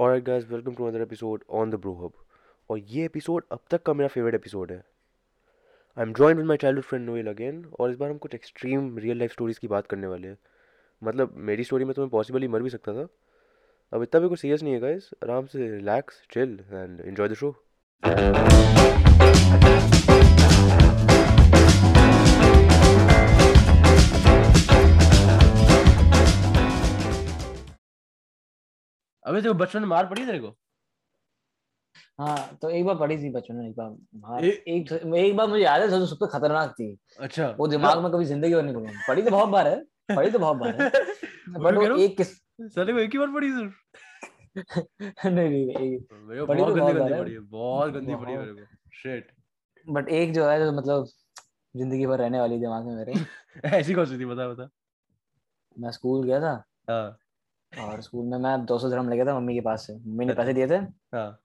Alright guys, welcome to another episode on the brew hub और ये episode अब तक का मेरा फेवरेट एपिसोड है। I am join with my child friend Noel again और इस बार हम कुछ एक्सट्रीम रियल लाइफ स्टोरीज़ की बात करने वाले हैं। मतलब मेरी स्टोरी में तो मैं पॉसिबली मर भी सकता था। अब इतना भी कुछ सीरियस नहीं है गाइस आराम से relax chill and enjoy the show अबे तेरे बचपन में मार पड़ी तेरे को? हाँ तो एक बार पढ़ी थी बचपन में एक बार ए- एक एक बार मुझे याद है जो सबसे खतरनाक थी। अच्छा। वो दिमाग में कभी ज़िंदगी भर नहीं भूलूँगा पढ़ी तो बहुत बार है पढ़ी तो बहुत बार है। बट वो एक किस साले को एक ही बार पड़ी सिर्फ़ नहीं नहीं मेरे बहुत तो गंदी बहुत गंदी बार है। पड़ी है बहुत गंदी पड़ी है मेरे को। शिट बट एक जो है जो मतलब ज़िंदगी भर रहने वाली दिमाग में मेरे। ऐसी कौन सी थी? बता बता। मैं स्कूल गया था। हाँ। और स्कूल में मैं दो सौ धर्म ले गया था मम्मी के पास से। मम्मी ने पैसे दिए थे। हाँ।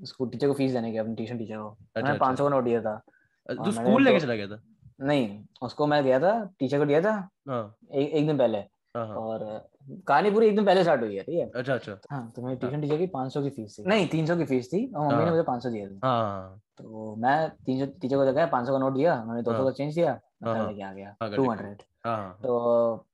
स्कूल टीचर को फ़ीस देने के अपने ट्यूशन टीचर को। अच्छा, मैंने अच्छा। पाँच सौ का नोट दिया था। तू मैंने स्कूल लेके चला गया था? नहीं उसको मैं गया था टीचर को दिया था। हाँ। एक एक दिन पहले। और कहानी पूरी एक दिन पहले स्टार्ट हुई है ठीक है? अच्छा अच्छा। हाँ तो मेरी ट्यूशन टीचर की 500 की फ़ीस थी। नहीं 300 की फ़ीस थी और मम्मी ने। मुझे 500 दिए थे। हाँ हाँ तो मैं 300 टीचर को गया 500 का नोट दिया उन्होंने 200 हाँ। का चेंज दिया मैं हाँ, घर लेके आ गया। हाँ, घर 200 लेके हाँ हाँ। तो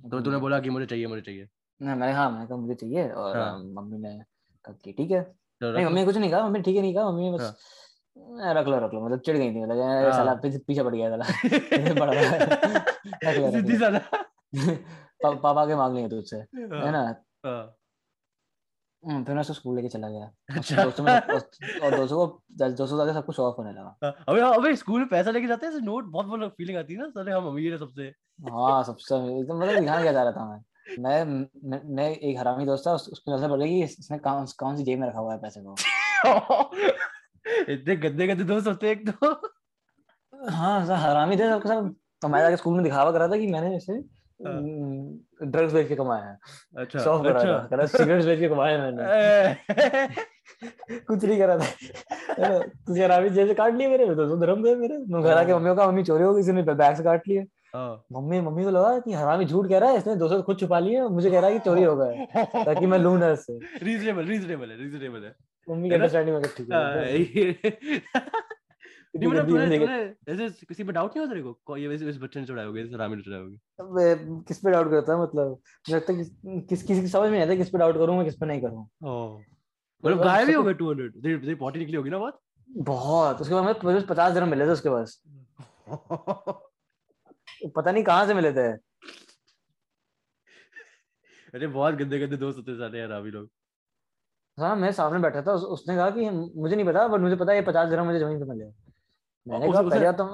तो तूने बोला कि मुझे चाहिए मुझे चाहिए। नहीं मैंने हाँ मैंने कहा मुझे चाहिए। और हाँ। मम्मी ने कहा कि ठीक है। तो नहीं मम्मी ने कुछ नहीं कहा मम्मी ठीक है नहीं कहा मम्मी ने हाँ। बस रख लो रख लो मतलब चिढ़ गई थी मतलब हाँ। साला पीछे पीछे पड़ गया साला। बड़ा रख ले सीधी साला पापा के मांग लेंगे तुझसे है ना? हाँ, हम्म, फिर मैं उसको स्कूल लेके चला गया। अच्छा। दोस्तों में और दोस्तों को दोस्तों जाके सब कुछ ऑफ़ होने लगा। हाँ, अबे अबे स्कूल में पैसा लेके जाते हैं नोट बहुत बहुत फीलिंग आती है ना साले हम अमीर है सबसे। हाँ सबसे एकदम मतलब दिखाना क्या जा रहा था मैं मैं मैं, एक हरामी दोस्त था उस, उसको नज़र पड़ गई कि इसने कौन कौन सी जेब में रखा हुआ है पैसे को? इतने गंदे गंदे दोस्त होते एक तो हाँ सब हरामी थे सबके सब। तो स्कूल में दिखावा करा था कि मैंने इसे हाँ। ड्रग्स बेच के कमाया है। अच्छा करा था अच्छा करा सिगरेट्स बेच के कमाया है मैंने। कुछ नहीं करा था। तुझे हरामी जेब से काट लिए मेरे सौ धर्म गए मेरे। घर आके हाँ। मम्मी को मम्मी चोरी हो गई इसने बैग से काट लिए। हाँ। मम्मी मम्मी को लगा कि हरामी झूठ कह रहा है इसने दो सौ खुद छुपा लिया मुझे कह रहा है कि चोरी हो गया ताकि मैं लूँ ना इससे रीजनेबल रीजनेबल है रीजनेबल है। मम्मी की है? अंडरस्टैंडिंग में ठीक हाँ, है नहीं मतलब तूने तूने ऐसे किसी पे डाउट नहीं होता तेरे को? को- ये इस इस बच्चे ने चढ़ाया होगा इस रामी ने चढ़ाया होगा। किस पे डाउट करता है मतलब? मुझे लगता है किस किसी की समझ में नहीं आता किस पे डाउट करूँ मैं किस पे नहीं करूँ। मतलब मतलब गायब ही हो गए 200 तेरी तेरी पॉटी निकली होगी ना बहुत बहुत। उसके बाद मुझे पचास दिन मिले थे उसके पास। पता नहीं कहाँ से मिले थे। अरे बहुत गंदे गंदे दोस्त होते साले यार अभी लोग। हाँ मैं सामने बैठा था उस, उसने कहा कि मुझे नहीं पता बट मुझे पता है ये पचास दिन मुझे ज़मीन पे मिले। मैंने उस- कहा उसे- पहले तो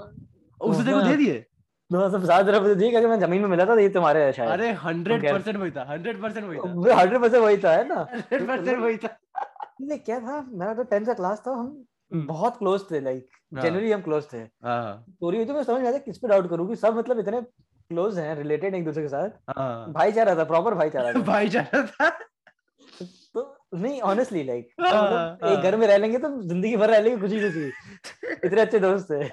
को हाँ। दे दिए? दो सौ पचास दिन दिए क्योंकि मैं ज़मीन में मिला था ये तुम्हारे है शायद। अरे 100% वही था 100% वही था। हंड्रेड परसेंट वही था है ना? 100% वही था। क्या था? मेरा तो टेंथ का क्लास था हम। बहुत क्लोज थे लाइक हाँ। जनरली हम क्लोज थे। हाँ। चोरी हुई तो मैं समझ आता किस पे डाउट करूँ कि सब मतलब इतने क्लोज हैं रिलेटेड एक दूसरे के साथ। हाँ। भाईचारा था प्रॉपर भाईचारा था। भाई जाना था। तो नहीं ऑनेस्टली लाइक हाँ, एक हाँ। घर में रह लेंगे तो ज़िंदगी भर रह लेंगे खुशी खुशी इतने अच्छे दोस्त थे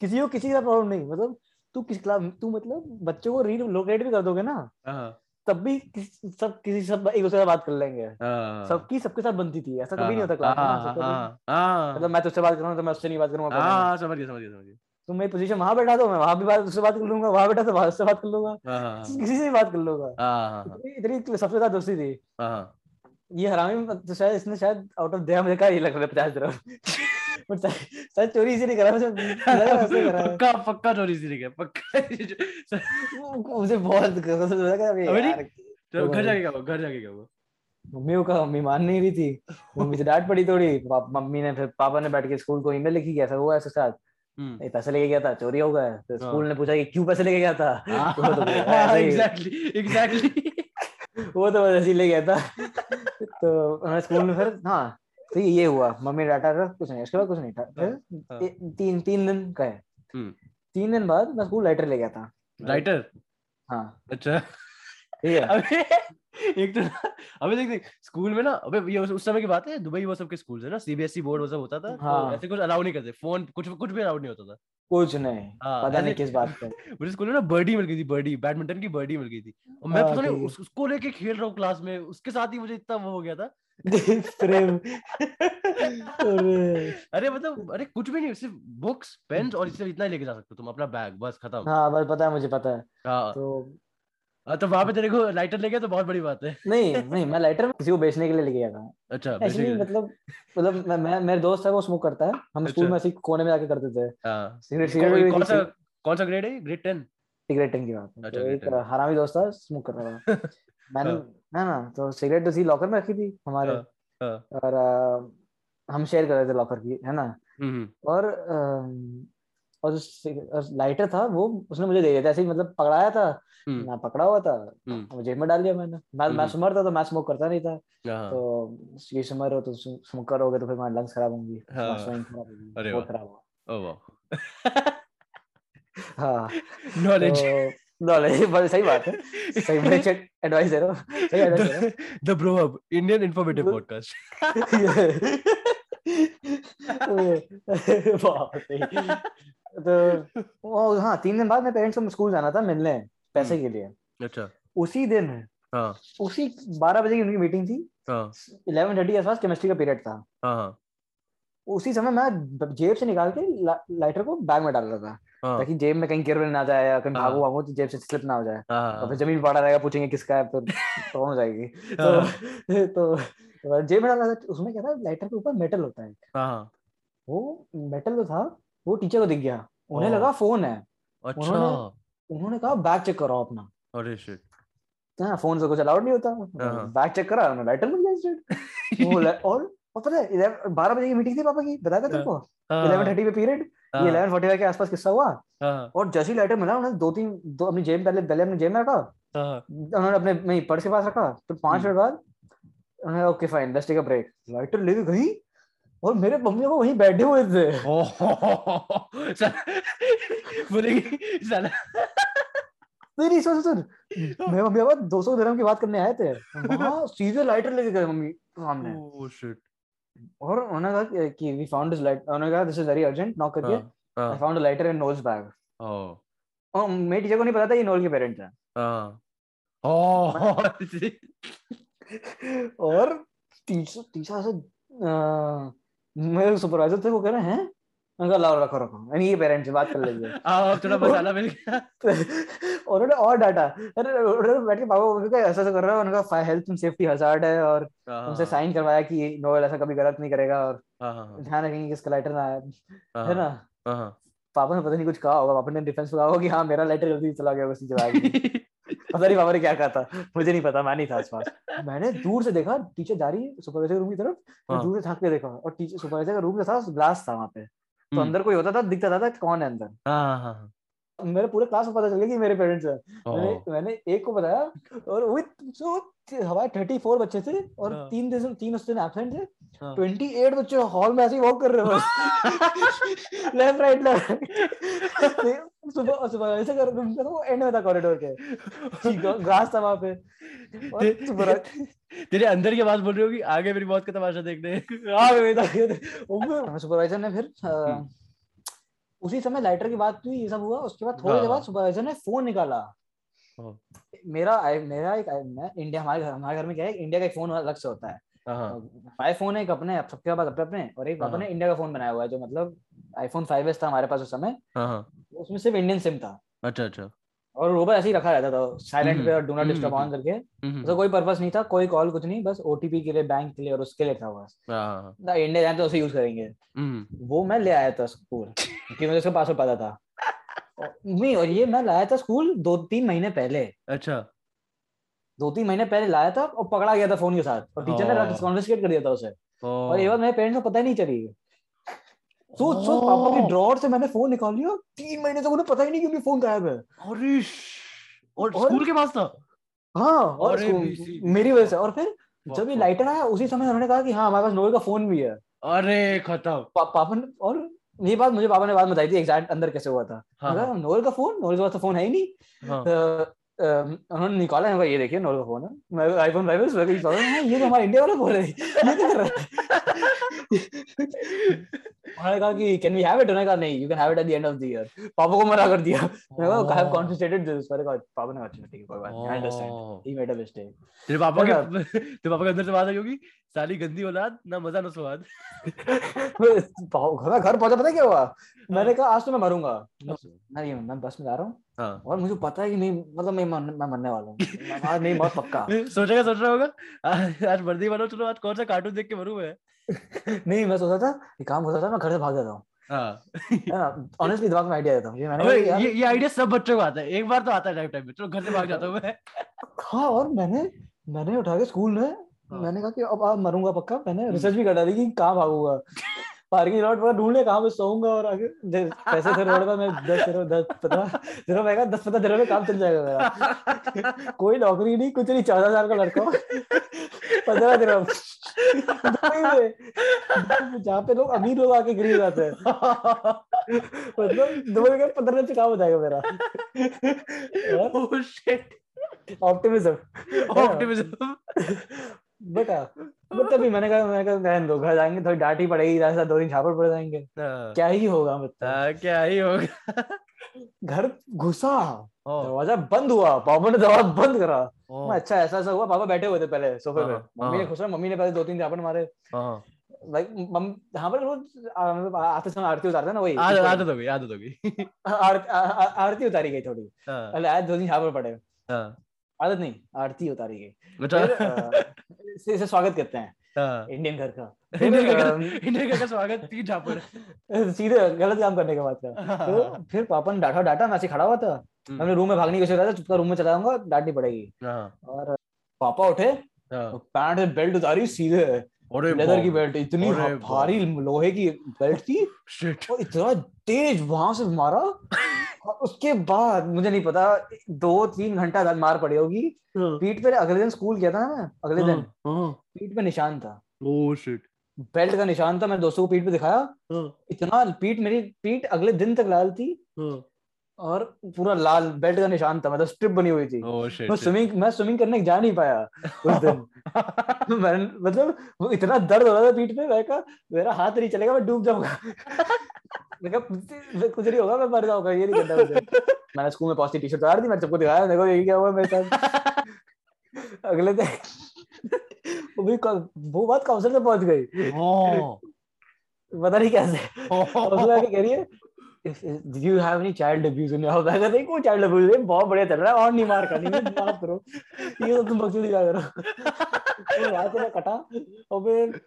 किसी को किसी का प्रॉब्लम नहीं मतलब तू किस क्लास तू मतलब बच्चों को रीलोकेट भी कर दोगे ना। हाँ। तब भी किस- सब किसी सब एक दूसरे से बात कर लेंगे। हाँ। सबकी सबके साथ बनती थी ऐसा कभी नहीं होता क्लास में सबका कोई- हाँ। मतलब मैं तुझसे बात करूँगा तो मैं उससे नहीं बात करूँगा। हाँ समझ गया समझ गया समझ गया। तो मेरी पोजीशन वहाँ बैठा तो मैं वहाँ भी बात उससे बात कर लूँगा वहाँ बैठा तो वहाँ उससे बात कर लूँगा। हाँ हाँ किसी से भी बात कर लूँगा। हाँ हाँ इतनी सबसे ज़्यादा दोस्ती थी। हाँ ये हरामी तो शायद इसने शायद आउट ऑफ़ दया मुझे कहा ये लग रहा है पचास तरफ़ बट शायद चोरी करा। पक्का पक्का चोरी गया पक्का मुझे बहुत घर जाके क्या हुआ घर जाके क्या हुआ मम्मी को कहा मम्मी मान नहीं रही थी मम्मी से डांट पड़ी थोड़ी मम्मी ने फिर पापा ने बैठ के स्कूल को ईमेल लिखी कि ऐसा हुआ इसके साथ पैसे लेके गया था चोरी हो गया हाँ। स्कूल ने पूछा कि क्यों पैसे लेके गया था वो तो एग्जैक्टली एग्जैक्टली वो तो बस ऐसे ले गया था तो स्कूल में फिर हाँ तो ये हुआ। मम्मी डाटा रख कुछ नहीं। उसके बाद कुछ नहीं था। हाँ। फिर तीन तीन दिन का है। हम्म। तीन दिन बाद मैं स्कूल लाइटर ले गया था। राइटर हाँ। अच्छा। है एक तो अबे देख देख स्कूल में ना अबे ये उस, समय की बात है दुबई वो सब के स्कूल है ना सीबीएसई बोर्ड वो सब होता था तो हाँ। ऐसे कुछ अलाउ नहीं करते फ़ोन कुछ कुछ भी अलाउ नहीं होता था। कुछ नहीं हाँ, पता नहीं किस बात मुझे स्कूल में ना बर्डी मिल गई थी बर्डी बैडमिंटन की बर्डी मिल गई थी और मैं हाँ, पता नहीं। उस, उसको लेके खेल रहा हूँ क्लास में उसके साथ ही मुझे इतना वो हो गया था। प्रेम। अरे। मतलब अरे कुछ भी नहीं सिर्फ़ बुक्स पेन और इससे इतना ही लेके जा सकते हो तुम अपना बैग बस खत्म। हाँ बस पता है मुझे पता है। हाँ। तो तो वहाँ पे तेरे को लाइटर ले गया तो बहुत बड़ी बात है। नहीं नहीं मैं लाइटर किसी को बेचने के लिए लेके गया था। अच्छा एक्चुअली मतलब मतलब मैं, मैं मेरे दोस्त है वो स्मोक करता है। हम स्कूल अच्छा। में ऐसे कोने में जाके करते थे। हाँ। सिगरेट सिगरेट कौन सा कौन सा ग्रेड है? ग्रेड टेन सिगरेट की बात है। अच्छा, तो एक हरामी दोस्त था स्मोक कर रहा था। मैंने हाँ। ना ना तो सिगरेट तो थी लॉकर में रखी थी हमारे। हाँ, हाँ। और हम शेयर कर रहे थे लॉकर की है ना? हम्म। और अम, और लाइटर था वो उसने मुझे दे दिया था। ऐसे ही मतलब पकड़ाया था हम्म, मैं पकड़ा हुआ था हम्म, जेब में डाल दिया मैंने। मैं मैं हम्म। स्मोकर था तो मैं स्मोक करता नहीं था। हाँ, तो ये स्मर हो तो स्मोकर हो गए तो फिर हमारे लंग्स खराब होंगी। हाँ। स्वाइन खराब होगी। अरे बहुत वाह। खराब हुआ। हाँ। नॉलेज तो नॉलेज बस सही बात है। सही मैं एडवाइस दे रहा हूँ। सही एडवाइस दे रहा हूँ। The bro hub Indian informative वो- पॉडकास्ट तो वो हाँ तीन दिन बाद मेरे पेरेंट्स को स्कूल जाना था मिलने पैसे के लिए। अच्छा। उसी दिन हाँ। उसी बारह बजे की उनकी मीटिंग थी। इलेवन थर्टी के आसपास केमिस्ट्री का पीरियड था। हाँ हाँ। उसी समय मैं जेब से निकाल के ला, लाइटर को बैग में डाल रहा था। हाँ। ताकि जेब में कहीं गिर ना जाए या कहीं हाँ। भागो भागो तो जेब से स्लिप ना हो जाए। हाँ और फिर ज़मीन पड़ा रहेगा पूछेंगे किसका है फिर प्रॉब्लम हो जाएगी। तो तो तो जेब में डाला था उसमें क्या था लाइटर के ऊपर मेटल होता है हाँ वो मेटल जो था वो टीचर को दिख गया। उन्हें लगा फ़ोन है। अच्छा। उन्होंने- उन्होंने कहा बैग चेक करो अपना। अरे शिट तो हाँ फ़ोन से कुछ अलाउड नहीं होता। हाँ। बैग चेक करा उन्होंने लाइटर मिल गया ला- और और पता है बारह बजे की मीटिंग थी पापा की बताया था तुमको इलेवन थर्टी पे पीरियड ये इलेवन फोर्टी के आसपास किस्सा हुआ। हाँ। और जैसे ही लाइटर मिला उन्होंने दो तीन दो अपनी जेब पहले पहले अपनी जेब में रखा। हाँ। उन्होंने अपने नहीं पर्स के पास रखा। फिर पाँच हम्म। मिनट बाद उन्होंने okay fine let's take a break lighter लेके गई। और मेरे मम्मी को वहीं बैठे हुए थे। बोलेगी साला नहीं नहीं सुन सुन मेरे मम्मी पापा दो सौ दिरहम की बात करने आए थे। वहाँ सीधे लाइटर लेके गए मम्मी सामने। और उन्होंने कहा कि- वी फाउंड दिस लाइट उन्होंने कहा this is very urgent knock करके। I found a lighter in Noel's bag oh. और मेरे टीचर को नहीं पता था ये नोल के पेरेंट्स हैं। हाँ। ओह और टीचर टीचर अ, मेरे सुपरवाइजर थे वो कह रहे हैं मैंने कहा लाओ रखो रखो। यानी ये पेरेंट्स से बात कर लीजिए आओ थोड़ा मसाला मिल गया। और उन्होंने और डाटा। अरे उन्होंने बैठ के बाबा उन्होंने कहा ऐसा ऐसा कर रहा है उनका हेल्थ एंड सेफ्टी हजार्ड है और हाँ उनसे साइन करवाया कि नोवेल ऐसा कभी गलत नहीं करेगा और हाँ हाँ ध्यान रखेंगे कि इसका लाइटर ना आए। हाँ है ना? हाँ हाँ। पापा ने पता नहीं कुछ कहा होगा पापा ने डिफेंस कहा होगा कि हाँ मेरा लेटर जल्दी चला गया उसी जवाब। पता नहीं बाबा ने क्या कहा था मुझे नहीं पता मैं नहीं था आसपास मैंने दूर से देखा टीचर जा रही है सुपरवाइजर रूम की तरफ़ मैं हाँ। दूर से झाँक के देखा और टीचर सुपरवाइजर का रूम जो था ग्लास था वहाँ पे तो हम्म। अंदर कोई होता था दिखता था कौन है अंदर हाँ हाँ मेरे पूरे क्लास को पता चल गया कि मेरे पेरेंट्स हैं। मैंने मैंने एक को बताया और वो सो हमारे थर्टी फोर बच्चे थे और हाँ। तीन दिन तीन उस दिन एबसेंट थे हाँ। ट्वेंटी एट बच्चे हॉल में ऐसे ही वॉक कर रहे हो लेफ़्ट राइट लेफ़्ट सुबह सुबह ऐसे कर रूम का वो एंड में था कॉरिडोर के। ग्रास था वहाँ पे। ते- तेरे अंदर की आवाज़ बोल रही होगी आगे मेरी मौत का तमाशा देखने। हाँ मैं सुपरवाइजर ने फिर अ, उसी समय लाइटर की बात हुई ये सब हुआ। उसके बाद थोड़ी देर हाँ। बाद सुपरवाइजर ने फ़ोन निकाला। हाँ। मेरा मेरा एक मैं इंडिया हमारे घर हमारे घर में क्या है इंडिया का एक फ़ोन अलग से होता है। फाइव हमारे फ़ोन है एक अपने सबके पास अपने अपने और एक हाँ। इंडिया का फ़ोन बनाया हुआ है जो मतलब आईफोन फाइव एस था हमारे पास उस समय। हाँ हाँ। उसमें सिर्फ़ इंडियन सिम था। अच्छा अच्छा। और वो बस ऐसे ही रखा रहता था साइलेंट पे और do not hmm, disturb on hmm, करके। हम्म, उसका कोई पर्पस नहीं था कोई कॉल कुछ नहीं बस ओटीपी के लिए बैंक के लिए और उसके लिए था बस। हाँ हाँ ना इंडिया जाए तो उसे यूज़ करेंगे। हम्म, वो मैं ले आया था स्कूल क्योंकि मुझे उसका पासवर्ड पता था। नहीं और ये मैं लाया था स्कूल दो तीन महीने पहले। अच्छा। दो तीन महीने पहले लाया था और पकड़ा गया था फ़ोन के साथ। और टीचर ने हाँ। कॉन्फिस्केट कर दिया था उसे। और ये बात मेरे पेरेंट्स को पता ही नहीं चली। सोच सोच पापा की। ड्रॉर से मैंने फ़ोन निकाल लिया। तीन महीने तक उन्हें पता ही नहीं कि मेरा फ़ोन गायब है। अरे और और- स्कूल के पास था? हाँ और मेरी वजह से। और फिर जब ये लाइटर आया उसी समय उन्होंने कहा कि हाँ हमारे पास नोएल का फ़ोन भी है। अरे खत्म। पा, पापा ने और ये बात मुझे पापा ने बात बताई थी एग्जैक्ट अंदर कैसे हुआ था। हाँ मैं कहा, नोएल का फ़ोन नोएल के पास तो फ़ोन है ही नहीं। हाँ। अ, उन्होंने निकाला है ये देखिए नोट फ़ोन है। मैं आईफोन फाइव है। ये हाँ, तो हमारे इंडिया वाला है। ये क्या कर रहा है? उन्होंने कहा कि कैन वी हैव इट उन्होंने कहा नहीं you can have it at the end of the year पापा को मना कर दिया। मैं कहा आई हैव कॉन्फिडेंटेड दिस मैंने कहा पापा ने कहा अच्छा ठीक है कोई बात नहीं I understand he made a mistake तेरे पापा के तेरे पापा के अंदर से बात आई होगी साली गंदी औलाद ना मज़ा ना स्वाद. घर घर पहुँचा पता क्या हुआ? मैंने कहा आज तो मैं मरूँगा. नहीं मैं बस में जा रहा हूँ। हाँ। और मुझे पता है कि नहीं मतलब मैं मैं मरने वाला हूँ। आज नहीं मौत पक्का। सोचेगा सोच रहा होगा? आज वर्दी बनो चलो आज कौन सा कार्टून देख के मरूं मैं? नहीं मैं सोचा था ये काम होता था मैं घर से भाग जाता हूँ। हाँ। ऑनेस्टली दिमाग में आइडिया देता हूँ। ये मैंने ये ये आइडिया सब बच्चों को आता है। एक बार तो आता है लाइफ टाइम में। चलो घर से भाग जाता हूँ मैं। हाँ और मैंने मैंने उठा के स्कूल में हाँ। मैंने कहा कि अब आप मरूँगा पक्का। मैंने रिसर्च भी कर डाली कि कहाँ भागूँगा। पार्किंग लॉट पर ढूँढने कहाँ पे सोऊँगा और आगे पैसे थे रोड पर मैं दस दिनों दस पंद्रह दिनों में दस पंद्रह दिनों में काम चल जाएगा मेरा। कोई नौकरी नहीं कुछ नहीं चौदह साल का लड़का पंद्रह दिनों जहाँ पे लोग अमीर लोग आके गिर जाते हैं। मतलब दुबई में पंद्रह से काम हो जाएगा मेरा। ऑप्टिमिज्म ऑप्टिमिज्म बेटा बट तभी मैंने कहा मैंने कहा रहने दो घर जाएँगे थोड़ी डांट ही पड़ेगी रास्ता दो दिन छापड़ पड़ जाएँगे। हाँ। क्या ही होगा मतलब क्या ही होगा। घर घुसा दरवाज़ा बंद हुआ पापा ने दरवाज़ा बंद करा। मैं अच्छा ऐसा ऐसा हुआ पापा बैठे हुए थे पहले सोफे पे। हाँ, मम्मी ने। खुश मम्मी ने पहले दो तीन झापड़ मारे। हाँ। लाइक यहाँ पर रोज मतलब आते समय आरती उतारते ना वही आदत हो गई आदत हो गई। आरती उतारी गई थोड़ी। दो दिन झापड़ पड़े। आदत नहीं आरती उतारी गई। अच्छा। इसे इसे स्वागत करते हैं हाँ। इंडियन घर का। इंडियन फिर, का स्वागत तीन झापड़। सीधे गलत काम करने के बाद का। तो फिर पापा ने डांटा डांटा मैं खड़ा हुआ था। हम्म। हमने रूम में भागने की कोशिश करा था चुपका रूम में चला जाऊँगा डांटनी पड़ेगी। हाँ। और पापा उठे हाँ। पैंट से बेल्ट उतारी सीधे। लेदर की बेल्ट इतनी। भारी लोहे की बेल्ट थी और इतना तेज वहाँ से मारा। और उसके बाद मुझे नहीं पता दो तीन घंटा बाद मार पड़ी होगी। पीठ पे अगले दिन स्कूल गया था ना अगले दिन। हाँ पीठ पे निशान था। ओह शिट बेल्ट का निशान था मैं दोस्तों को पीठ पे दिखाया। हाँ। इतना पीठ मेरी पीठ अगले दिन तक लाल थी। हाँ। और पूरा लाल बेल्ट का निशान था मतलब स्ट्रिप बनी हुई थी। ओह मैं स्विमिंग मैं स्विमिंग करने जा नहीं पाया उस दिन। मैं मतलब वो इतना दर्द हो रहा था पीठ पे मैं कहा मेरा हाथ नहीं चलेगा मैं डूब जाऊँगा। मैं कहा कुछ नहीं होगा मैं मर जाऊँगा ये नहीं करना मुझे। मैंने स्कूल में पहुँची टी शर्ट उतार दी मैंने सबको दिखाया देखो यही क्या हुआ मेरे साथ। अगले दिन वो भी वो बात काउंसिल में पहुँच गई। पता नहीं कैसे। और उसमें आके कह रही है "Do you have any child abuse in your house?" मैं कहा, नहीं कोई child abuse नहीं बहुत बढ़िया चल रहा है और नहीं मार खानी है माफ़ करो ये तो तुम बकचोदी क्या करो तो से मैं कटा और फिर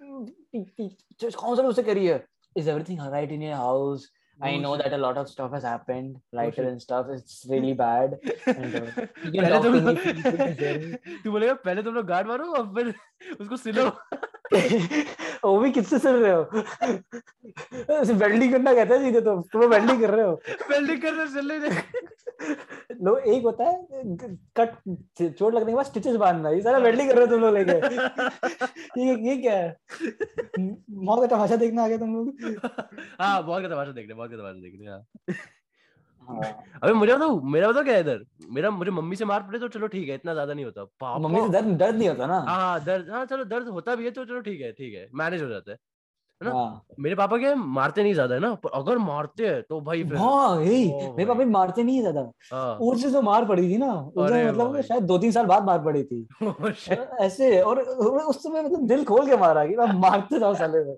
कौन सा उससे करी है is everything alright in your house I Oh, know that a lot of stuff has happened lighter shit. and stuff it's really bad uh. तू पहले तुम लोग गार्ड मारो और फिर उसको सिलो वो भी किससे सुन रहे हो? वेल्डिंग करना कहते हैं सीधे तो। तुम वेल्डिंग कर रहे हो? वेल्डिंग करने सिल ले लोग एक होता है कट चोट लगने के बाद स्टिचेस बांधना। ये सारा वेल्डिंग कर रहे हो तुम लोग लेके। ये ये क्या है? मौत का तमाशा देखने आ गए तुम लोग। हाँ बहुत का तमाशा देख रहे बहुत का तमाशा देख रहे हाँ, अबे मुझे बताओ मेरा बताओ क्या है इधर? मेरा मुझे मम्मी से मार पड़े तो चलो ठीक है इतना ज़्यादा नहीं होता। पापा मम्मी से दर्द दर्द नहीं होता ना? हाँ दर्द हाँ चलो दर्द होता भी है तो चलो ठीक है ठीक है मैनेज हो जाता है। ना? हाँ। मेरे पापा है, मारते नहीं ज़्यादा है ना? पर अगर मारते हैं तो भाई फिर हाँ यही मेरे पापा भी मारते नहीं है ज़्यादा। हाँ। उस से जो मार पड़ी थी ना उस मतलब शायद दो तीन साल बाद मार पड़ी थी. और ऐसे और और उस समय मतलब दिल खोल के मारा कि मारते जाओ साले में।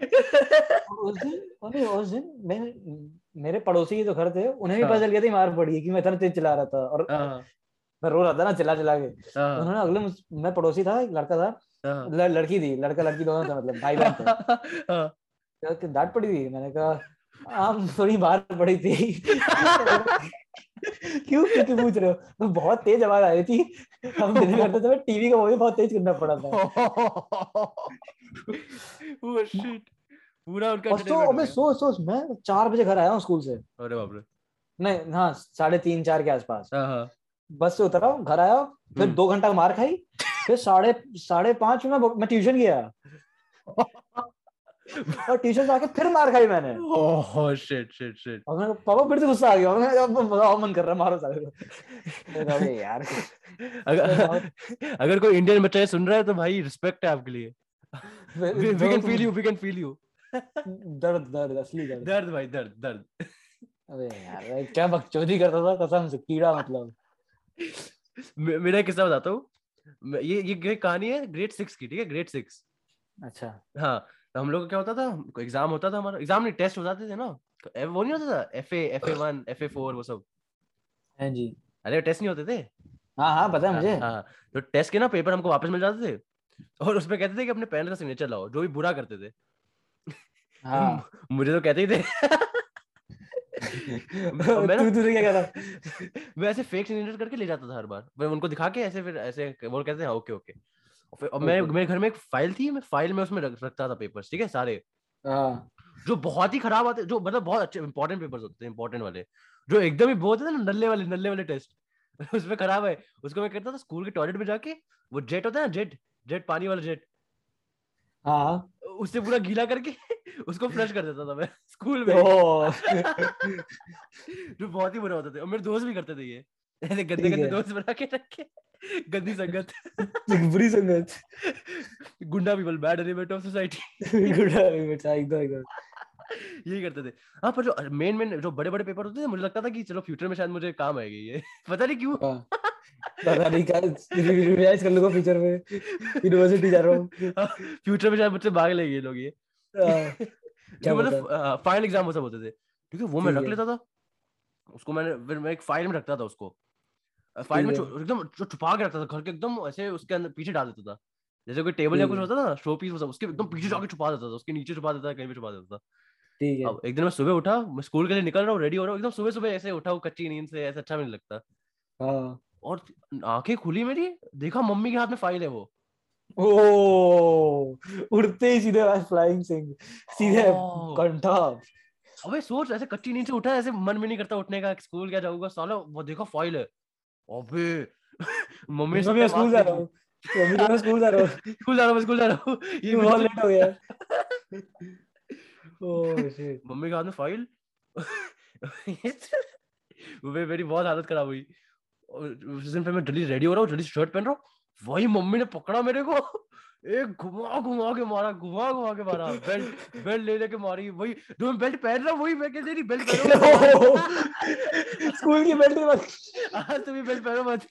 उस दिन उस दिन मैं मेरे पड़ोसी के जो घर थे उन्हें भी हाँ। पता चल गया था मार पड़ी कि मैं इतना तेज चिल्ला रहा था और हाँ। मैं रो रहा था ना चिल्ला चिल्ला के। हाँ। उन्होंने अगले मैं पड़ोसी था एक लड़का था ल- लड़की थी लड़का लड़की दोनों थे मतलब भाई बहन थे। डांट पड़ी थी? मैंने कहा आम थोड़ी मार पड़ी थी। क्यों क्यों पूछ रहे हो? तो बहुत तेज आवाज़ आ रही थी। हम दिन करते थे टीवी का वो भी बहुत तेज करना पड़ा था। Oh. पूरा उनका तो अबे सोच सोच मैं चार बजे घर आया हूँ स्कूल से। अरे बाप रे। नहीं हाँ साढ़े तीन चार के आसपास। हाँ हाँ। बस से उतरा घर आया फिर हम्म। दो घंटा मार खाई फिर साढ़े साढ़े पाँच में मैं मैं ट्यूशन गया। और ट्यूशन से आके फिर मार खाई मैंने। ओह शिट शिट शिट और मैं पापा फिर से गुस्सा आ गया। मैं अब बताओ मन कर रहा मारो साले को। मैं कहा, "अबे यार। अगर अगर कोई इंडियन बच्चा सुन रहा है तो भाई रिस्पेक्ट है आपके लिए। We can feel you we can feel you दर्द दर्द असली दर्द। दर्द भाई दर्द दर्द। अबे यार मैं क्या बकचोदी करता था कसम से कीड़ा मतलब। मे- मेरा किस्सा बताता हूँ। ये ये कहानी है ग्रेड सिक्स की ठीक है? ग्रेड सिक्स अच्छा। हाँ तो हम लोग का क्या होता था एग्ज़ाम होता था हमारा एग्ज़ाम नहीं टेस्ट हो जाते थे ना। तो वो नहीं होता था F F A one F A four वो सब। हैं जी। अरे टेस्ट नहीं होते थे? हाँ हाँ पता है मुझे। हाँ हाँ, तो टेस्ट के ना पेपर हमको वापस मिल जाते थे। और उसमें कहते थे कि अपने पेरेंट्स का सिग्नेचर लाओ जो भी बुरा करते थे। हाँ। मुझे तो कहते ही थे। मैं ना- तूने क्या करा मैं ऐसे फेक सिग्नेचर करके ले जाता था हर बार। मैं उनको दिखा के ऐसे फिर ऐसे वो कहते हैं ओके ओके और और मैं मेरे घर में एक फ़ाइल थी मैं फ़ाइल में उसमें रखता था पेपर्स ठीक है सारे। हाँ। जो बहुत ही खराब आते जो मतलब बहुत अच्छे इंपॉर्टेंट पेपर्स होते हैं इंपॉर्टेंट वाले। जो एकदम ही बहुत है ना नल्ले वाले नल्ले वाले टेस्ट उसमें खराब है। उसको मैं करता था स्कूल के टॉयलेट में जाके वो जेट होता है ना जेट जेट पानी वाला जेट हाँ। उससे पूरा गीला करके उसको फ्लश कर देता था मैं स्कूल में। जो बहुत ही बुरा होता था। और मेरे दोस्त भी करते थे ये। ऐसे गंदे गंदे दोस्त बना के रखे। गंदी संगत। बुरी संगत। गुंडा people bad element of society good बेटा एकदम एकदम। यही करते थे। हाँ पर जो मेन मेन जो बड़े बड़े पेपर होते थे मुझे लगता था कि चलो फ्यूचर में शायद मुझे काम आएगी ये। पता नहीं क्यों। हाँ। पता नहीं क्या रियलाइज़ कर लूँगा फ्यूचर में। यूनिवर्सिटी जा रहा हूँ। फ्यूचर में शायद मुझसे भाग लेंगे ये लोग ये। हाँ, क्या मतलब फाइनल एग्ज़ाम वो सब होते थे। है वो मैं रख लेता था। उसको मैंने फिर मैं एक फ़ाइल में रखता था उसको। फ़ाइल में एकदम छुपा के रखता था घर के एकदम ऐसे उसके अंदर पीछे डाल देता था। जैसे कोई टेबल या कुछ होता था ना शो पीस उसके एकदम पीछे जाके छुपा देता था उसके नीचे छुपा देता था कहीं भी छुपा देता था। ठीक है। अब एक दिन मैं सुबह उठा मैं स्कूल के लिए निकल रहा हूँ रेडी हो रहा हूँ एकदम सुबह सुबह ऐसे उठा हूँ कच्ची नींद से ऐसा अच्छा भी नहीं लगता। हाँ। और आँखें खुली मेरी? देखा मम्मी के हाथ में फ़ाइल है वो। ओ उड़ते ही सीधे फ्लाइंग सिंह सीधे कंठा। अबे सोच ऐसे कच्ची से उठा ऐसे मन में नहीं करता उठने का स्कूल क्या जाऊँगा साला वो देखा फ़ाइल है। अबे मम्मी मैं स्कूल जा रहा हूँ। मम्मी मैं स्कूल जा रहा हूँ। स्कूल जा रहा हूँ स्कूल जा रहा हूँ। ये बहुत लेट हो गया। ओह शिट मम्मी के हाथ में फ़ाइल वो मेरी बहुत हालत खराब हुई। उस दिन पे मैं जल्दी रेडी हो रहा हूँ जल्दी शर्ट पहन रहा हूँ। वही मम्मी ने पकड़ा मेरे को। एक घुमा घुमा के मारा घुमा घुमा के मारा। बेल्ट बेल्ट ले लेके मारी। वही जो मैं बेल्ट पहन रहा वही मैं कह रही बेल्ट पहनो स्कूल की बेल्ट में आज तुम्हें बेल्ट पहनो मत।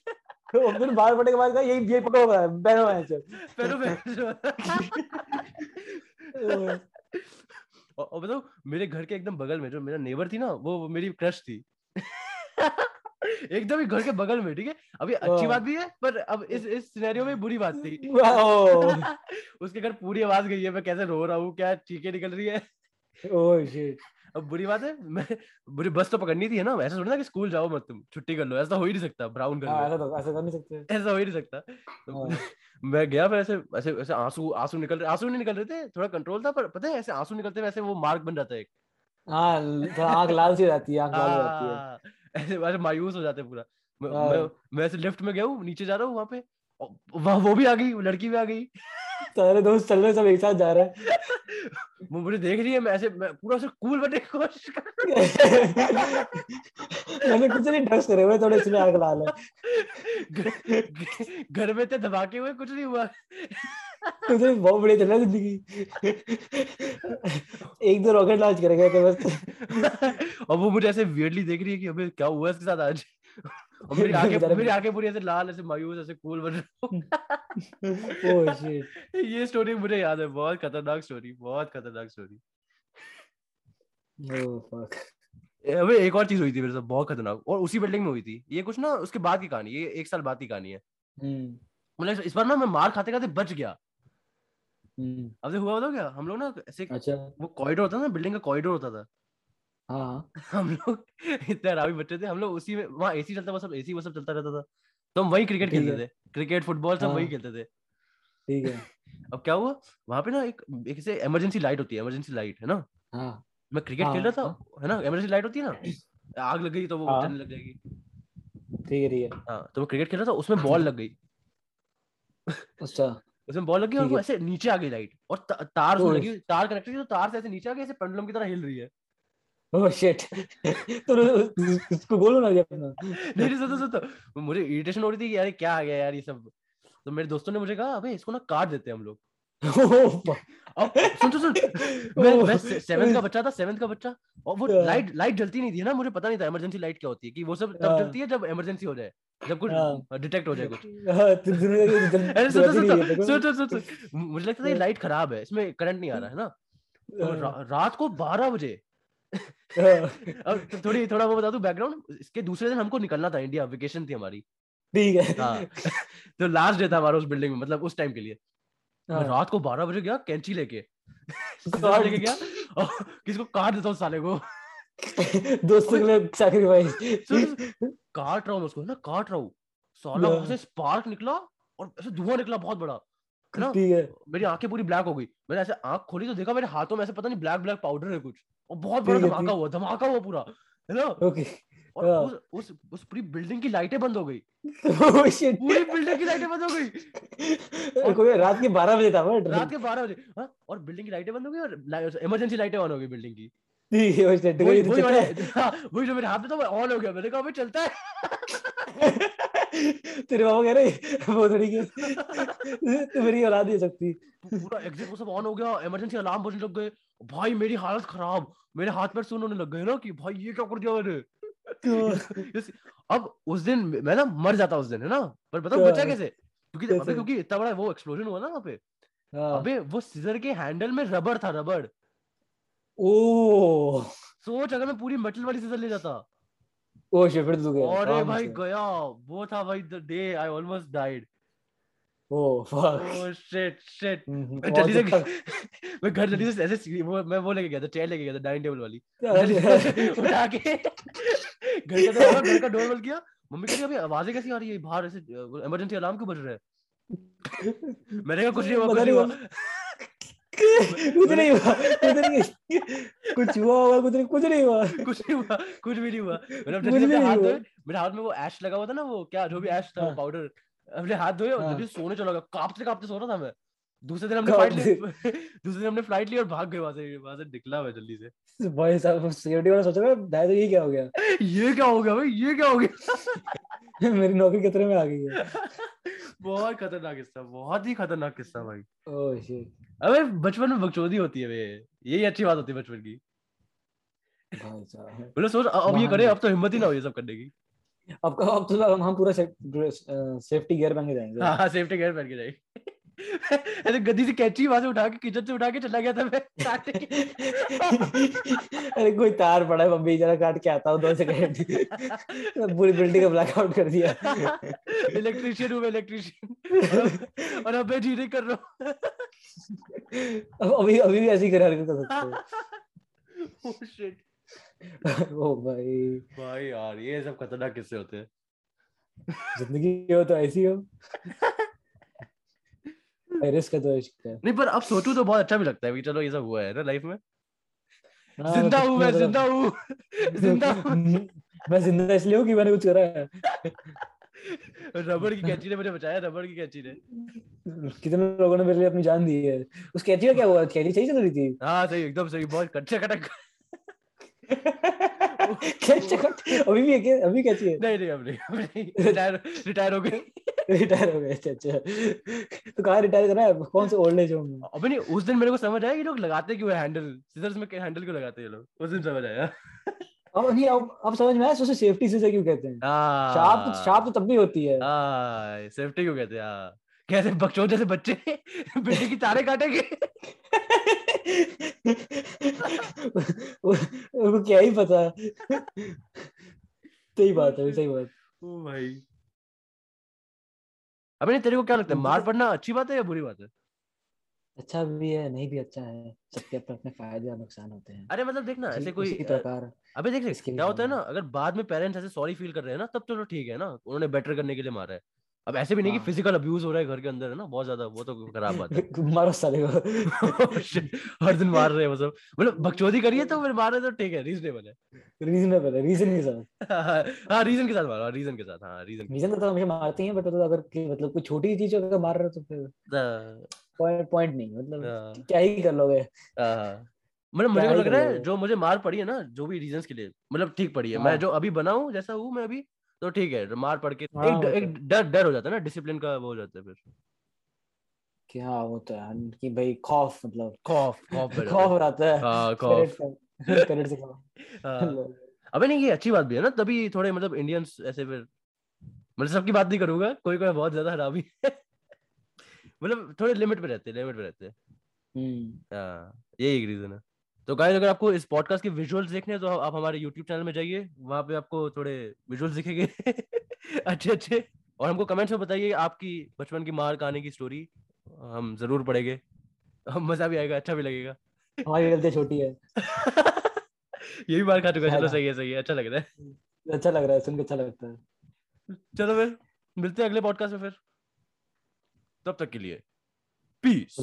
फिर बाहर पड़ने के बाद यही यही पकड़ो है चल। पहनो पहनो। और, बताओ मेरे घर के एकदम बगल में जो मेरा नेबर थी ना वो मेरी क्रश थी। एकदम ही घर के बगल में ठीक है? अभी अच्छी। बात भी है पर अब इस इस सिनेरियो में बुरी बात थी। उसके घर पूरी आवाज़ गई है मैं कैसे रो रहा हूँ क्या चीखें निकल रही है? ओह शिट अब बुरी बात है मैं बुरी बस तो पकड़नी थी है ना? ऐसा थोड़ी ना कि स्कूल जाओ मत तुम छुट्टी कर लो ऐसा हो ही नहीं सकता ब्राउन कर ऐसा तो ऐसा कर नहीं सकते। ऐसा हो ही नहीं सकता। तो हाँ। मैं गया फिर ऐसे ऐसे ऐसे आँसू आँसू निकल रहे आँसू नहीं निकल रहे थे थोड़ा कंट्रोल था पर पता है ऐसे आँसू निकलते वैसे वो मार्क बन जाता है एक। हाँ आँख लाल सी जाती है आँख लाल जाती है। हाँ, ऐसे मायूस हो जाते पूरा। मैं हाँ। मैं मैं ऐसे लिफ्ट में गया हूँ नीचे जा रहा हूँ वहाँ पे वहाँ वो भी आ गई लड़की भी आ गई। सारे दोस्त चल रहे सब एक साथ जा रहे हैं। वो मुझे देख रही है मैं ऐसे मैं पूरा से कूल बनने की कोशिश कर रहा मैंने कुछ नहीं ड्रग्स करे हुए थोड़े इसमें आग लाल है घर- में थे धमाके हुए कुछ नहीं हुआ। तुझे बहुत बढ़िया चल रहा ज़िंदगी। एक दो रॉकेट लॉन्च कर गए थे बस। और वो मुझे ऐसे वियरली देख रही है कि अबे क्या हुआ इसके साथ आज? और मेरी आँखें मेरी आँखें पूरी ऐसे लाल ऐसे मायूस ऐसे कूल बन रहा हूँ। ओह शिट ये स्टोरी मुझे याद है बहुत खतरनाक स्टोरी बहुत खतरनाक स्टोरी ओह फक अबे एक और चीज़ हुई थी मेरे साथ बहुत खतरनाक और उसी बिल्डिंग में हुई थी। ये कुछ ना उसके बाद की कहानी ये एक साल बाद की कहानी है। हम्म। मतलब इस बार ना मैं मार खाते खाते बच गया। हम्म। अब हुआ बताओ क्या? हम लोग ना ऐसे अच्छा। वो कॉरिडोर होता था ना बिल्डिंग का कॉरिडोर होता था। हाँ। हम लोग इतने हरामी बच्चे थे हम लोग उसी में वहाँ एसी चलता वो सब एसी वो सब चलता रहता था। तो हम वही क्रिकेट खेलते थे। क्रिकेट फुटबॉल सब वही हाँ। खेलते थे। ठीक है। अब क्या हुआ? वहाँ पे ना एक एक इमरजेंसी लाइट होती है इमरजेंसी लाइट है ना? हाँ। मैं क्रिकेट हाँ, खेल रहा था है। ना? इमरजेंसी लाइट होती है ना? आग लग गई तो वो हाँ। चलने लग जाएगी। ठीक है ठीक है। हाँ तो मैं क्रिकेट खेल रहा था उसमें बॉल लग गई। अच्छा। उसमें बॉल लगी और वो ऐसे नीचे आ गई लाइट और ता- तार उसमें लगी तार कनेक्टेड तो तार से ऐसे नीचे आ गई ऐसे पेंडुलम की तरह हिल रही है। ओह शिट तो उसको बोलो ना ये अपना? नहीं सुनो सुनो मुझे इरिटेशन हो रही थी कि यार क्या आ गया यार ये सब। तो मेरे दोस्तों ने मुझे कहा अबे इसको ना काट देते हैं हम लोग। अब सुन सुन सुन। मैं मैं सेवेंथ का बच्चा था सेवेंथ का बच्चा। और वो हाँ। लाइट लाइट जलती नहीं थी ना मुझे पता नहीं था इमरजेंसी लाइट क्या होती है कि वो सब तब हाँ। जलती है जब इमरजेंसी हो जाए जब कुछ हाँ। डिटेक्ट हो जाए कुछ। हाँ, दुनिया की जल- अरे सुन सुन सुन सुन सुन सुन सुन। मुझे लगता था ये लाइट खराब है इसमें करंट नहीं आ रहा है ना? हाँ, रात को बारह बजे। हाँ, अब तो थोड़ी थोड़ा वो बता दू बैकग्राउंड इसके दूसरे दिन हमको निकलना था इंडिया वेकेशन थी हमारी। ठीक है। हाँ। तो लास्ट डे था हमारा उस बिल्डिंग में मतलब उस टाइम के लिए। मैं हाँ, रात को बारह बजे गया कैंची लेके। लेके गया और किसको काट देता हूँ साले को। दोस्तों के लिए सैक्रिफाइस काट रहा हूँ उसको ना काट रहा हूँ। साला वहाँ। से स्पार्क निकला और ऐसे धुआँ निकला बहुत बड़ा। है ना? मेरी आँखें पूरी ब्लैक हो गई। मैंने ऐसे आँख खोली तो देखा मेरे हाथों में ऐसे पता नहीं ब्लैक ब्लैक पाउडर है कुछ। और बहुत बड़ा धमाका हुआ धमाका हुआ पूरा। है ना? ओके। और हाँ। उस उस उस पूरी बिल्डिंग की लाइटें बंद हो गई। ओह शिट पूरी बिल्डिंग की लाइटें बंद हो गई। कोई रात के 12 बजे था रात के बारह बजे हाँ और बिल्डिंग की लाइटें बंद हो गई और इमरजेंसी लाइटें ऑन हो गई बिल्डिंग की। वही वही तो हाँ, जो मेरे हाथ में था ऑन हो गया। मैंने कहा चलता है। तेरे बाबा कह रहे वो थोड़ी कि तू मेरी औलाद ही सकती। पूरा एग्जिट वो सब ऑन हो गया इमरजेंसी अलार्म बजने लग गए। भाई मेरी हालत खराब। मेरे हाथ पैर सुन होने लग गए ना कि भाई ये क्या कर दिया मैंने? अब उस दिन मैं ना मर जाता उस दिन है ना? पर बताओ बचा हाँ। कैसे? क्योंकि अबे क्योंकि इतना बड़ा वो एक्सप्लोजन हुआ ना वहाँ पे। हाँ। अबे वो सीजर के हैंडल में रबड़ था रबड़ ओ सोच अगर मैं पूरी मेटल वाली सीजर ले जाता। ओ शिट फिर तू गया। अरे भाई गया। वो था भाई the day I almost died oh fuck oh shit shit मैं जल्दी से मैं घर जल्दी से ऐसे वो मैं वो लेके गया था चेयर लेके गया था डाइनिंग टेबल वाली। उठा के घर के घर का डोर बंद किया। मम्मी कह रही अभी आवाज़ें कैसी आ रही है? बाहर ऐसे इमरजेंसी अलार्म क्यों बज रहा है? मैंने कहा कुछ नहीं हुआ कुछ नहीं हुआ। कुछ नहीं हुआ कुछ नहीं कुछ हुआ होगा कुछ नहीं कुछ नहीं हुआ। कुछ नहीं हुआ कुछ भी नहीं हुआ। मैंने अपने हाथ। धोए मेरे हाथ में वो ऐश लगा हुआ था ना वो क्या जो भी ऐश था हाँ। पाउडर अपने हाथ धोए और हाँ। सोने चला गया। कांपते कांपते सो रहा था मैं। दूसरे दिन हमने फ़्लाइट ली दूसरे दिन हमने फ़्लाइट ली और भाग गए वहाँ से वहाँ से निकला मैं जल्दी से। भाई साहब सिक्योरिटी वाला सोच रहा है दादा ये क्या हो गया? ये क्या हो गया भाई? ये क्या हो गया? मेरी नौकरी खतरे में आ गई है। बहुत खतरनाक किस्सा बहुत ही खतरनाक किस्सा भाई। ओह शिट अबे बचपन में बकचोदी होती है बे यही अच्छी बात होती है बचपन की। भाई साहब। बोले सोच अब ये करे अब तो हिम्मत ही ना हो ये सब करने की। अब अब तो हम पूरा सेफ्टी गियर पहन के जाएँगे। हाँ सेफ्टी गियर पहन के जाए ऐसे गद्दी से कैची वहाँ से उठा के किचन से उठा के चला गया था मैं। काटने अरे कोई तार पड़ा है मम्मी जरा काट के आता हूँ दो सेकंड पूरी बिल्डिंग का ब्लैकआउट कर दिया। इलेक्ट्रिशियन हूँ इलेक्ट्रिशियन और अब मैं जी नहीं कर रहा हूँ। अभी अभी भी ऐसी कर हरकत कर सकते Oh shit. हो ओ भाई। भाई यार ये सब खतरनाक किस्से होते हैं। ज़िंदगी हो तो ऐसी हो। रिस्क है तो इश्क है। नहीं पर अब सोचूं तो बहुत अच्छा भी लगता है कि चलो ये सब हुआ है ना लाइफ में। हाँ, ज़िंदा कुछ हूँ मैं ज़िंदा हूँ। ज़िंदा हूँ। मैं ज़िंदा इसलिए हूँ कि मैंने कुछ करा है। रबड़ की कैंची ने मुझे बचाया रबड़ की कैंची ने। कितने लोगों ने मेरे लिए अपनी जान दी है? उस कैची का क्या हुआ? कैची सही चल रही थी? हाँ सही एकदम सही बहुत कच्चे कटक। अभी भी है अभी कैची है? नहीं नहीं अब नहीं अब नहीं। रिटायर रिटायर हो गई। रिटायर हो गए अच्छा अच्छा। तो कहाँ रिटायर करना है? कौन से ओल्ड एज होम अबे नहीं उस दिन मेरे को समझ आया कि लोग लगाते क्यों है हैंडल सीजर्स में हैंडल क्यों लगाते हैं ये लोग? उस दिन समझ आया। अब नहीं अब अब समझ में आया उसे सेफ्टी से क्यों कहते हैं? शार्प तो शार्प तो तब भी होती है। हाँ सेफ्टी क्यों कहते हैं हाँ। कैसे बकचोद जैसे बच्चे बिल्ली की तारे काटेंगे? उनको क्या ही पता। सही बात है सही बात। ओ भाई। अबे नहीं तेरे को क्या लगता है मार पड़ना अच्छी बात है या बुरी बात है? अच्छा भी है नहीं भी अच्छा है सबके अपने अपने फ़ायदे और नुकसान होते हैं। अरे मतलब देखना ऐसे कोई प्रकार अबे देख देख क्या होता है ना अगर बाद में पेरेंट्स ऐसे सॉरी फील कर रहे हैं ना तब चलो ठीक है ना उन्होंने बेटर करने के लिए मारा है। अब ऐसे भी नहीं कि हाँ। फ़िज़िकल अब्यूज हो रहा है घर के अंदर है ना? बहुत ज़्यादा वो तो खराब बात है। मारो साले को। हर दिन मार रहे हैं सब। मतलब बकचोदी करिए तो फिर मार रहे तो ठीक है रीजनेबल है। रीजनेबल है रीजन के साथ। हाँ रीजन के साथ मारो रीजन के साथ हाँ रीजन रीजन तो हमेशा मारते हैं बट तो अगर कि मतलब कोई छोटी चीज़ अगर मार रहे हो तो फिर पॉइंट पॉइंट नहीं मतलब हाँ। क्या ही कर लोगे? मतलब मुझे लग रहा है जो मुझे मार पड़ी है ना जो भी रीजंस के लिए मतलब ठीक पड़ी है। हाँ। मैं जो अभी बना हूँ जैसा हूँ मैं अभी तो ठीक है मार पड़ के हाँ, एक तो एक डर डर हो जाता है ना डिसिप्लिन का वो हो जाता है फिर। क्या होता है कि भाई खौफ मतलब। खौफ खौफ खौफ है। रहता है। हाँ खौफ। का पेरेंट्स से खौफ। हाँ। अबे नहीं ये अच्छी बात भी है ना तभी थोड़े मतलब इंडियंस ऐसे फिर मतलब सबकी बात नहीं करूँगा कोई कोई बहुत ज़्यादा हरामी है। मतलब थोड़े लिमिट पे रहते हैं लिमिट पे रहते हैं। हम्म। हाँ ये एक रीजन है। तो गाइस अगर आपको इस पॉडकास्ट के विजुअल्स देखने हैं तो आप हमारे यूट्यूब चैनल में जाइए। वहाँ पे आपको थोड़े विजुअल्स दिखेंगे। अच्छे अच्छे। और हमको कमेंट्स में बताइए आपकी बचपन की मार कहानी की स्टोरी हम ज़रूर पढ़ेंगे। मज़ा भी आएगा अच्छा भी लगेगा। हमारी गलती छोटी है। ये भी मार खा चुका है, चलो सही है सही है। अच्छा लग रहा है। अच्छा लग रहा है। सुन के अच्छा लगता है। चलो फिर मिलते हैं अगले पॉडकास्ट में फिर। तब तक के लिए पीस